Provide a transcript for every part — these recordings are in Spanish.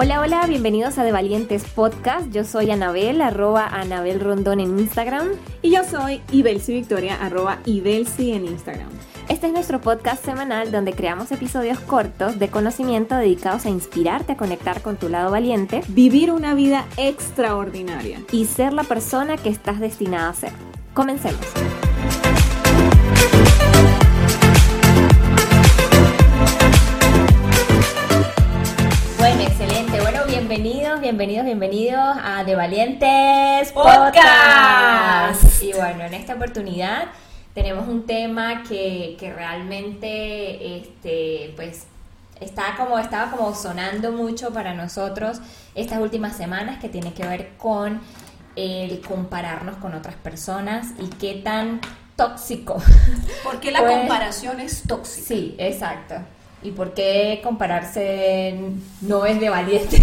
Hola, hola, bienvenidos a De Valientes Podcast. Yo soy Anabel, arroba Anabel Rondón en Instagram. Y yo soy Ibelsi Victoria, arroba Ibelsi en Instagram. Este es nuestro podcast semanal donde creamos episodios cortos de conocimiento dedicados a inspirarte a conectar con tu lado valiente, vivir una vida extraordinaria y ser la persona que estás destinada a ser. Comencemos. Bienvenidos, bienvenidos, a De Valientes Podcast. Y bueno, en esta oportunidad tenemos un tema que, que realmente, este, pues, está como, estaba como sonando mucho para nosotros estas últimas semanas que tiene que ver con el compararnos con otras personas y qué tan tóxico. Porque la comparación es tóxica. Sí, exacto. ¿Y por qué compararse no es de valiente?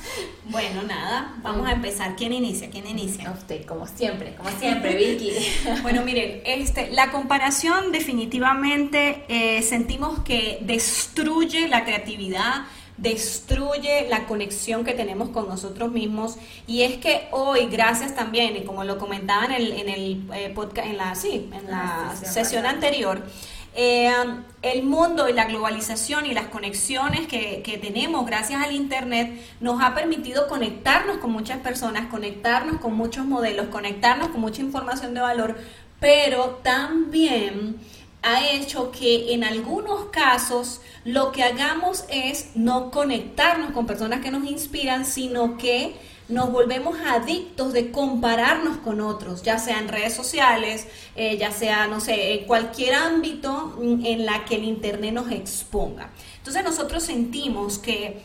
bueno, nada, vamos a empezar. ¿Quién inicia? ¿Quién inicia? usted, como siempre, como siempre, Vicky. bueno, miren, este, la comparación definitivamente eh, sentimos que destruye la creatividad, destruye la conexión que tenemos con nosotros mismos y es que hoy gracias también y como lo comentaba en el, en el eh, podcast en la sí en la, sesión anterior eh, el mundo y la globalización y las conexiones que, que, tenemos gracias al Internet nos ha permitido conectarnos con muchas personas, conectarnos con muchos modelos, conectarnos con mucha información de valor, pero también ha hecho que en algunos casos lo que hagamos es no conectarnos con personas que nos inspiran, sino que nos volvemos adictos de compararnos con otros, ya sea en redes sociales, eh, ya sea, no sé, en cualquier ámbito en la que el Internet nos exponga. Entonces nosotros sentimos que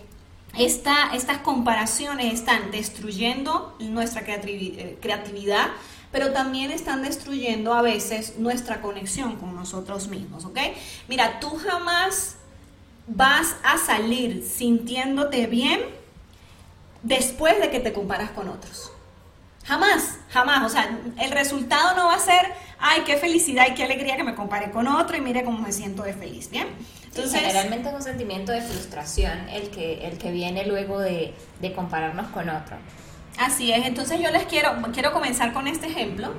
esta, estas comparaciones están destruyendo nuestra eh, creatividad, pero también están destruyendo a veces nuestra conexión con nosotros mismos, ¿ok? Mira, tú jamás vas a salir sintiéndote bien después de que te comparas con otros. Jamás, jamás. O sea, el resultado no va a ser, ay, qué felicidad y qué alegría que me compare con otro y mire cómo me siento de feliz, ¿bien? Entonces, generalmente es un sentimiento de frustración el que, el que viene luego de, de compararnos con otro. Así es, entonces yo les quiero, quiero comenzar con este ejemplo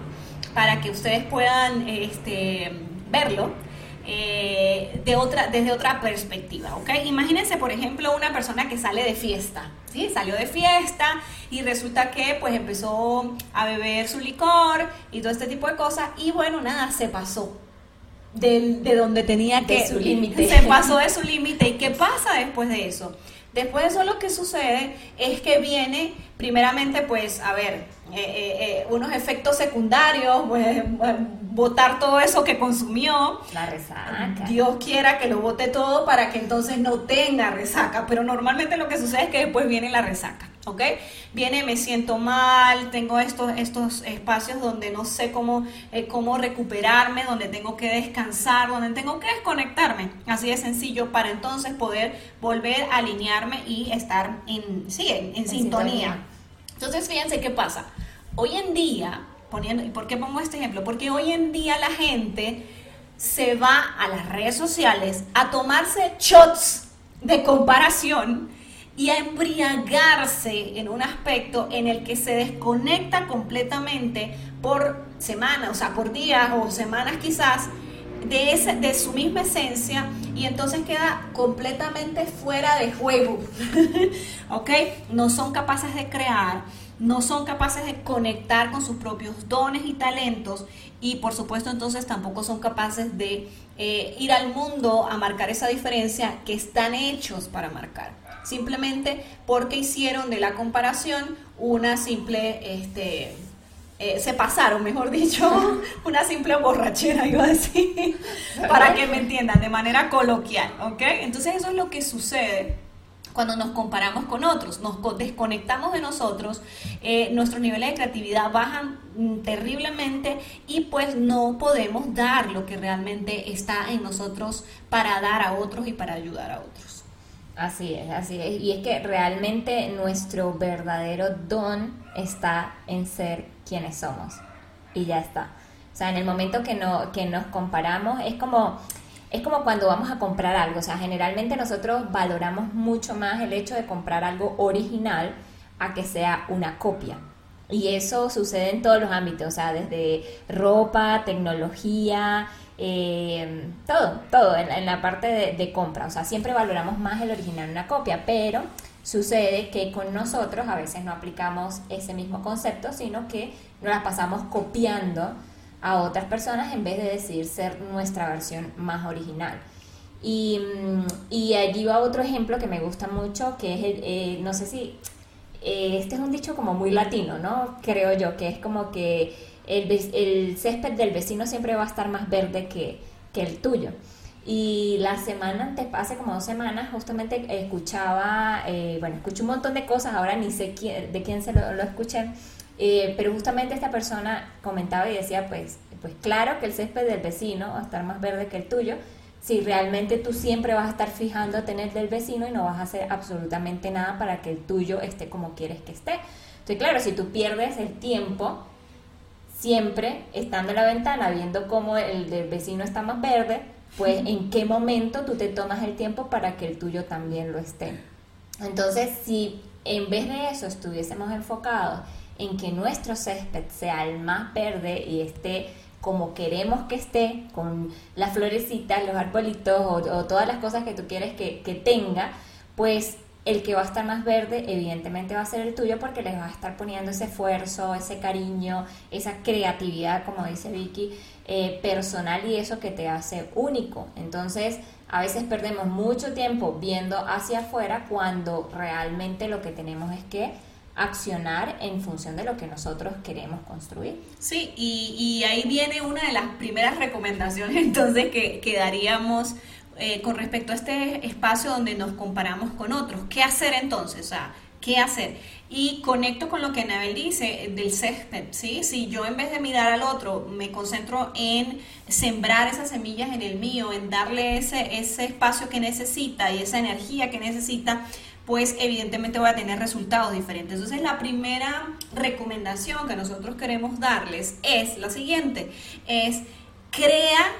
para que ustedes puedan este, verlo eh, de otra, desde otra perspectiva, ¿ok? Imagínense, por ejemplo, una persona que sale de fiesta, ¿sí? Salió de fiesta y resulta que pues empezó a beber su licor y todo este tipo de cosas y bueno, nada, se pasó. De, de donde tenía que... su límite. Se pasó de su límite. ¿Y qué pasa después de eso? Después de eso lo que sucede es que viene, primeramente, pues, a ver, eh, eh, eh, unos efectos secundarios, pues, botar todo eso que consumió. La resaca. Dios quiera que lo bote todo para que entonces no tenga resaca, pero normalmente lo que sucede es que después viene la resaca. ¿ok? Viene, me siento mal, tengo estos, estos espacios donde no sé cómo, eh, cómo recuperarme, donde tengo que descansar, donde tengo que desconectarme. Así de sencillo para entonces poder volver a alinearme y estar en, sí, en, sintonía. Entonces, fíjense qué pasa. Hoy en día, poniendo, ¿y por qué pongo este ejemplo? Porque hoy en día la gente se va a las redes sociales a tomarse shots de comparación y a embriagarse en un aspecto en el que se desconecta completamente por semana, o sea, por días o semanas quizás, de, ese, de su misma esencia y entonces queda completamente fuera de juego. ¿Ok? No son capaces de crear, no son capaces de conectar con sus propios dones y talentos y por supuesto entonces tampoco son capaces de eh, ir al mundo a marcar esa diferencia que están hechos para marcar simplemente porque hicieron de la comparación una simple, este, eh, se pasaron, mejor dicho, una simple borrachera, iba a decir, para que me entiendan, de manera coloquial, ¿ok? Entonces eso es lo que sucede cuando nos comparamos con otros, nos desconectamos de nosotros, eh, nuestros niveles de creatividad bajan mm, terriblemente y pues no podemos dar lo que realmente está en nosotros para dar a otros y para ayudar a otros. Así es, así es. Y es que realmente nuestro verdadero don está en ser quienes somos. Y ya está. O sea, en el momento que, no, que nos comparamos, es como, es como cuando vamos a comprar algo, o sea, generalmente nosotros valoramos mucho más el hecho de comprar algo original a que sea una copia. Y eso sucede en todos los ámbitos, o sea, desde ropa, tecnología, eh, todo, todo en, la parte de, compra. O sea, siempre valoramos más el original una copia, pero sucede que con nosotros a veces no aplicamos ese mismo concepto, sino que nos las pasamos copiando a otras personas en vez de decir ser nuestra versión más original. Y, mm, y allí va otro ejemplo que me gusta mucho, que es, el, eh, no sé si, eh, este es un dicho como muy latino, ¿no? Creo yo, que es como que el, el césped del vecino siempre va a estar más verde que, que el tuyo. Y la semana antes, hace como dos semanas, justamente escuchaba, eh, bueno, escuché un montón de cosas, ahora ni sé quién, de quién se lo, escuché, eh, pero justamente esta persona comentaba y decía, pues, pues claro que el césped del vecino va a estar más verde que el tuyo, si realmente tú siempre vas a estar fijando a tener del vecino y no vas a hacer absolutamente nada para que el tuyo esté como quieres que esté. Entonces, claro, si tú pierdes el tiempo siempre estando en la ventana viendo cómo el del vecino está más verde, pues en qué momento tú te tomas el tiempo para que el tuyo también lo esté. Entonces, si en vez de eso estuviésemos enfocados en que nuestro césped sea el más verde y esté como queremos que esté, con las florecitas, los arbolitos o, todas las cosas que tú quieres que, que, tenga, pues el que va a estar más verde evidentemente va a ser el tuyo porque les va a estar poniendo ese esfuerzo, ese cariño, esa creatividad, como dice Vicky, eh, personal y eso que te hace único. Entonces, a veces perdemos mucho tiempo viendo hacia afuera cuando realmente lo que tenemos es que accionar en función de lo que nosotros queremos construir. Sí, y, ahí viene una de las primeras recomendaciones entonces que, que daríamos eh, con respecto a este espacio donde nos comparamos con otros. ¿Qué hacer entonces? ¿qué hacer? Y conecto con lo que Anabel dice del césped, ¿sí? Si yo en vez de mirar al otro me concentro en sembrar esas semillas en el mío, en darle ese, ese espacio que necesita y esa energía que necesita, pues evidentemente voy a tener resultados diferentes. Entonces la primera recomendación que nosotros queremos darles es la siguiente, es crea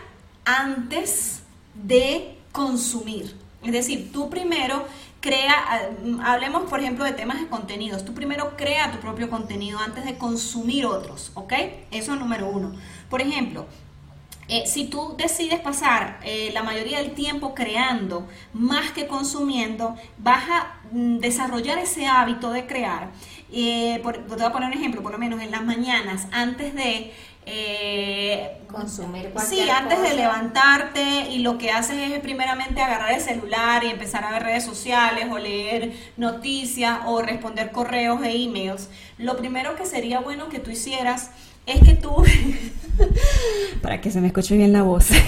antes de consumir. Es decir, tú primero crea, hablemos por ejemplo de temas de contenidos, tú primero crea tu propio contenido antes de consumir otros, ¿ok? Eso es número uno. Por ejemplo, eh, si tú decides pasar eh, la mayoría del tiempo creando más que consumiendo, vas a mm, desarrollar ese hábito de crear. Eh, por, te voy a poner un ejemplo, por lo menos en las mañanas, antes de consumir cualquier Sí, antes de levantarte y lo que haces es primeramente agarrar el celular y empezar a ver redes sociales o leer noticias o responder correos e emails. Lo primero que sería bueno que tú hicieras es que tú... Para que se me escuche bien la voz.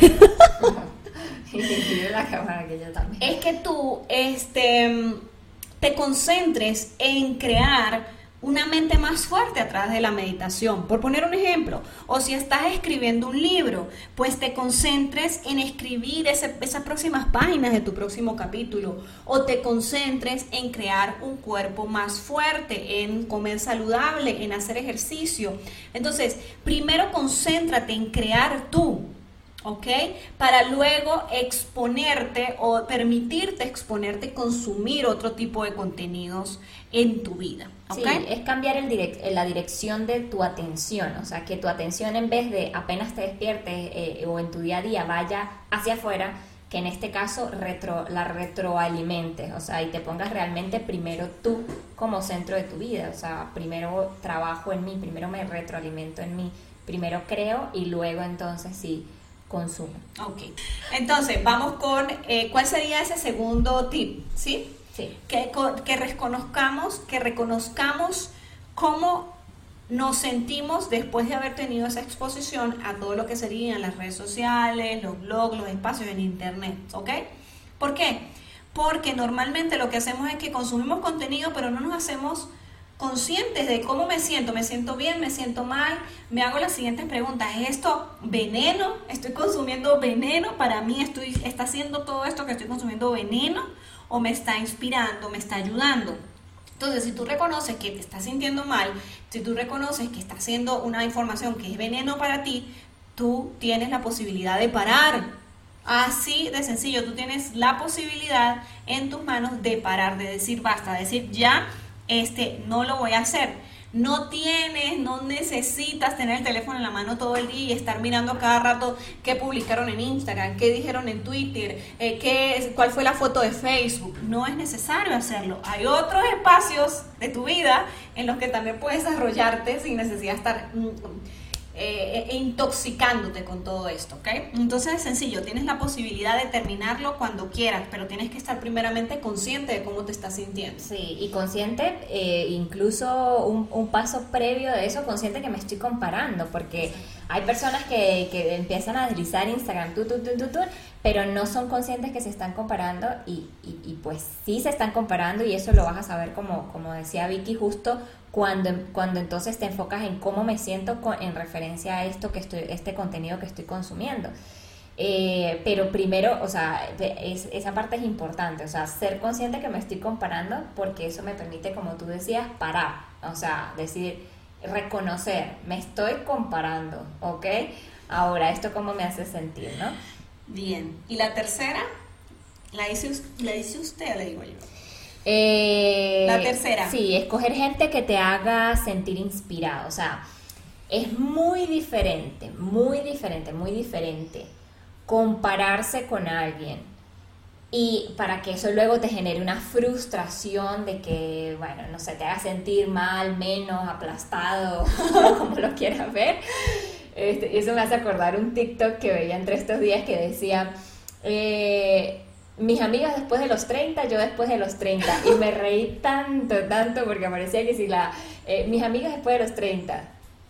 es que tú este, te concentres en crear una mente más fuerte a través de la meditación. Por poner un ejemplo, o si estás escribiendo un libro, pues te concentres en escribir esas próximas páginas de tu próximo capítulo, o te concentres en crear un cuerpo más fuerte, en comer saludable, en hacer ejercicio. Entonces, primero concéntrate en crear tú. ¿ok? Para luego exponerte o permitirte exponerte consumir otro tipo de contenidos en tu vida. Sí, es cambiar el la dirección de tu atención, o sea, que tu atención en vez de apenas te despiertes eh, o en tu día a día vaya hacia afuera, que en este caso retro, la retroalimentes, o sea, y te pongas realmente primero tú como centro de tu vida, o sea, primero trabajo en mí, primero me retroalimento en mí, primero creo y luego entonces sí consumo. Ok, entonces vamos con, eh, ¿cuál sería ese segundo tip? ¿Sí? Que, que reconozcamos, que reconozcamos cómo nos sentimos después de haber tenido esa exposición a todo lo que serían las redes sociales, los blogs, los espacios en internet, ¿ok? ¿Por qué? Porque normalmente lo que hacemos es que consumimos contenido, pero no nos hacemos conscientes de cómo me siento, me siento bien, me siento mal, me hago las siguientes preguntas, ¿es esto veneno? ¿Estoy consumiendo veneno? Para mí estoy, está haciendo todo esto que estoy consumiendo veneno o me está inspirando, me está ayudando. Entonces, si tú reconoces que te estás sintiendo mal, si tú reconoces que está haciendo una información que es veneno para ti, tú tienes la posibilidad de parar Así de sencillo, tú tienes la posibilidad en tus manos de parar, de decir basta, de decir ya, este, no lo voy a hacer. No tienes, no necesitas tener el teléfono en la mano todo el día y estar mirando cada rato qué publicaron en Instagram, qué dijeron en Twitter, eh, qué, cuál fue la foto de Facebook. No es necesario hacerlo. Hay otros espacios de tu vida en los que también puedes desarrollarte sin necesidad de estar mm, eh, e intoxicándote con todo esto, ¿ok? Entonces es sencillo, tienes la posibilidad de terminarlo cuando quieras, pero tienes que estar primeramente consciente de cómo te estás sintiendo. Sí, y consciente, eh, incluso un, paso previo de eso, consciente que me estoy comparando, porque hay personas que, que empiezan a deslizar Instagram, tú, tú, tú, tú, pero no son conscientes que se están comparando y, y, pues sí se están comparando y eso lo vas a saber como, como decía Vicky justo cuando, cuando entonces te enfocas en cómo me siento en referencia a esto que estoy, este contenido que estoy consumiendo. Eh, pero primero, o sea, esa parte es importante, o sea, ser consciente que me estoy comparando porque eso me permite, como tú decías, parar, o sea, decir, reconocer, me estoy comparando, ¿ok? Ahora, ¿esto cómo me hace sentir, no? Bien, ¿y la tercera? ¿La dice, la dice usted le digo yo? Eh, la tercera. Sí, escoger gente que te haga sentir inspirado. O sea, es muy diferente, muy diferente, muy diferente compararse con alguien y para que eso luego te genere una frustración de que, bueno, no sé, te haga sentir mal, menos, aplastado, como lo quieras ver. Este, eso me hace acordar un TikTok que veía entre estos días que decía, eh, mis amigas después de los 30, yo después de los 30. Y me reí tanto, tanto, porque parecía que si la... Eh, mis amigas después de los 30.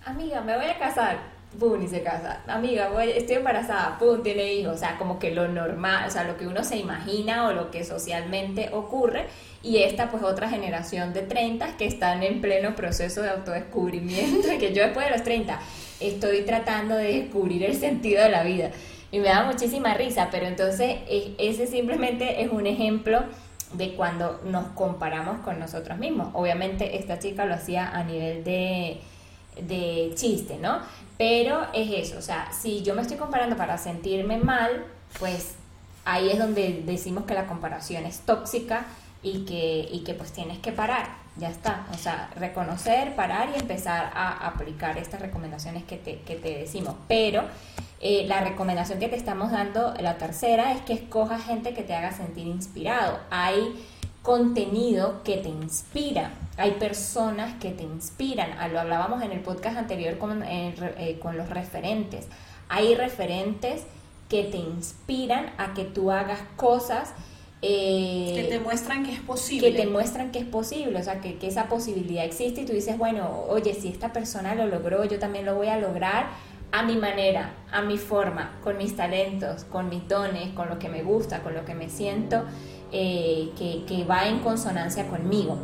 Amiga, me voy a casar. Pum, y se casa. Amiga, voy, estoy embarazada. Pum, tiene hijos. O sea, como que lo normal, o sea, lo que uno se imagina o lo que socialmente ocurre. Y esta, pues, otra generación de 30 que están en pleno proceso de autodescubrimiento. Que yo después de los 30 estoy tratando de descubrir el sentido de la vida y me da muchísima risa, pero entonces ese simplemente es un ejemplo de cuando nos comparamos con nosotros mismos. Obviamente esta chica lo hacía a nivel de, de chiste, ¿no? Pero es eso, o sea, si yo me estoy comparando para sentirme mal, pues ahí es donde decimos que la comparación es tóxica y que, y que pues tienes que parar, ya está, o sea, reconocer, parar y empezar a aplicar estas recomendaciones que te, que te decimos. Pero eh, la recomendación que te estamos dando, la tercera, es que escojas gente que te haga sentir inspirado. Hay contenido que te inspira, hay personas que te inspiran. Lo hablábamos en el podcast anterior con, eh, con los referentes. Hay referentes que te inspiran a que tú hagas cosas eh, que te muestran que es posible. Que te muestran que es posible, o sea, que, que, esa posibilidad existe y tú dices, bueno, oye, si esta persona lo logró, yo también lo voy a lograr a mi manera, a mi forma, con mis talentos, con mis dones, con lo que me gusta, con lo que me siento, eh, que, que, va en consonancia conmigo.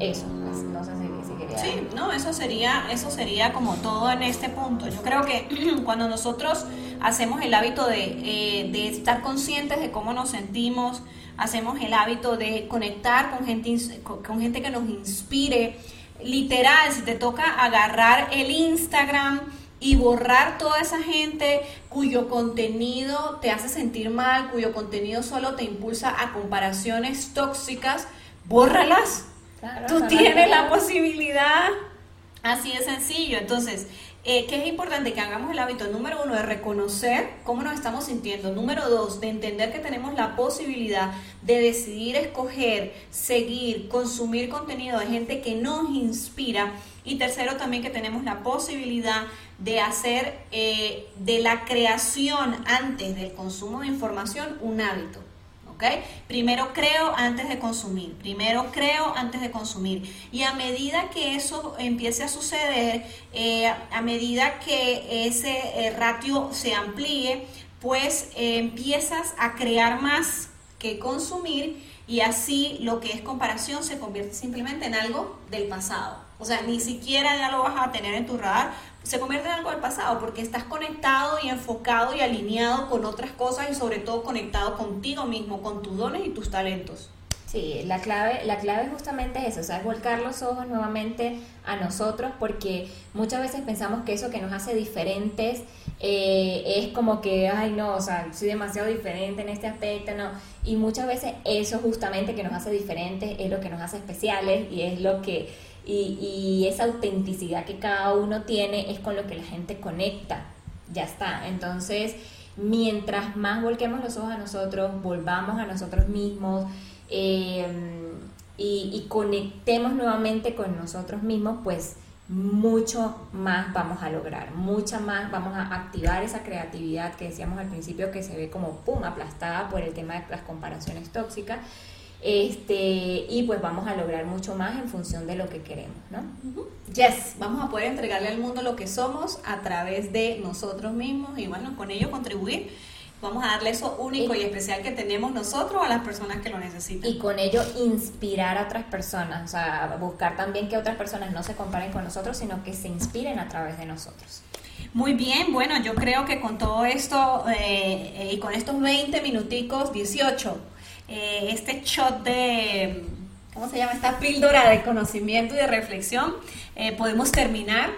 Eso, pues, no sé si, quería... Sí, no, eso sería, eso sería como todo en este punto. Yo creo que cuando nosotros hacemos el hábito de, eh, de estar conscientes de cómo nos sentimos, hacemos el hábito de conectar con gente, con gente que nos inspire, literal, si te toca agarrar el Instagram, y borrar toda esa gente cuyo contenido te hace sentir mal, cuyo contenido solo te impulsa a comparaciones tóxicas, bórralas. Tú tienes la posibilidad. Así de sencillo. Entonces, eh, ¿qué es importante? Que hagamos el hábito número uno de reconocer cómo nos estamos sintiendo. Número dos, de entender que tenemos la posibilidad de decidir escoger, seguir, consumir contenido de gente que nos inspira. Y tercero, también que tenemos la posibilidad de hacer eh, de la creación antes del consumo de información un hábito. Primero creo antes de consumir, primero creo antes de consumir. Y a medida que eso empiece a suceder, eh, a medida que ese eh, ratio se amplíe, pues empiezas a crear más que consumir y así lo que es comparación se convierte simplemente en algo del pasado. O sea, ni siquiera ya lo vas a tener en tu radar se convierte en algo del pasado porque estás conectado y enfocado y alineado con otras cosas y sobre todo conectado contigo mismo, con tus dones y tus talentos. Sí, la clave, la clave justamente es eso, o sea, es volcar los ojos nuevamente a nosotros porque muchas veces pensamos que eso que nos hace diferentes eh, es como que, ay no, o sea, soy demasiado diferente en este aspecto, no. Y muchas veces eso justamente que nos hace diferentes es lo que nos hace especiales y es lo que, y, y esa autenticidad que cada uno tiene es con lo que la gente conecta, ya está. Entonces, mientras más volquemos los ojos a nosotros, volvamos a nosotros mismos, Em, y, conectemos nuevamente con nosotros mismos, pues mucho más vamos a lograr, mucha más vamos a activar esa creatividad que decíamos al principio que se ve como pum aplastada por el tema de las comparaciones tóxicas. Este, y pues vamos a lograr mucho más en función de lo que queremos, ¿no? Yes, vamos a poder entregarle al mundo lo que somos a través de nosotros mismos y bueno, con ello contribuir Vamos a darle eso único y, especial que tenemos nosotros a las personas que lo necesitan. Y con ello inspirar a otras personas, o sea, buscar también que otras personas no se comparen con nosotros, sino que se inspiren a través de nosotros. Muy bien, bueno, yo creo que con todo esto eh, eh, y con estos 20 minuticos, 18, eh, este shot de, ¿cómo se llama? Esta píldora de conocimiento y de reflexión, podemos terminar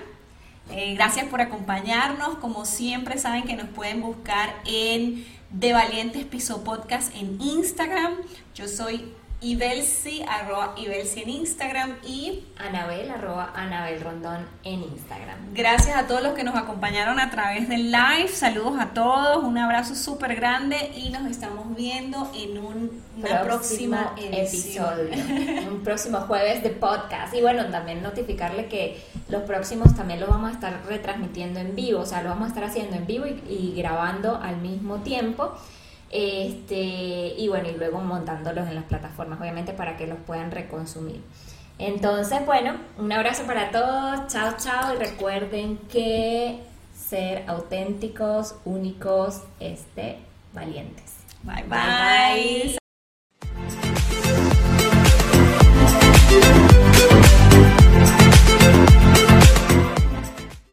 eh, gracias por acompañarnos. Como siempre, saben que nos pueden buscar en De Valientes Piso Podcast en Instagram. Yo soy Ibelsi, arroba Ibelsi en Instagram y Anabel, arroba Anabel Rondón en Instagram. Gracias a todos los que nos acompañaron a través del live. Saludos a todos, un abrazo súper grande y nos estamos viendo en un próximo episodio. un próximo jueves de podcast. Y bueno, también notificarle que los próximos también los vamos a estar retransmitiendo en vivo, o sea, lo vamos a estar haciendo en vivo y grabando al mismo tiempo. Este, y bueno, y luego montándolos en las plataformas, obviamente, para que los puedan reconsumir. Entonces, bueno, un abrazo para todos, chao, chao, y recuerden que ser auténticos, únicos, este, valientes. bye. bye.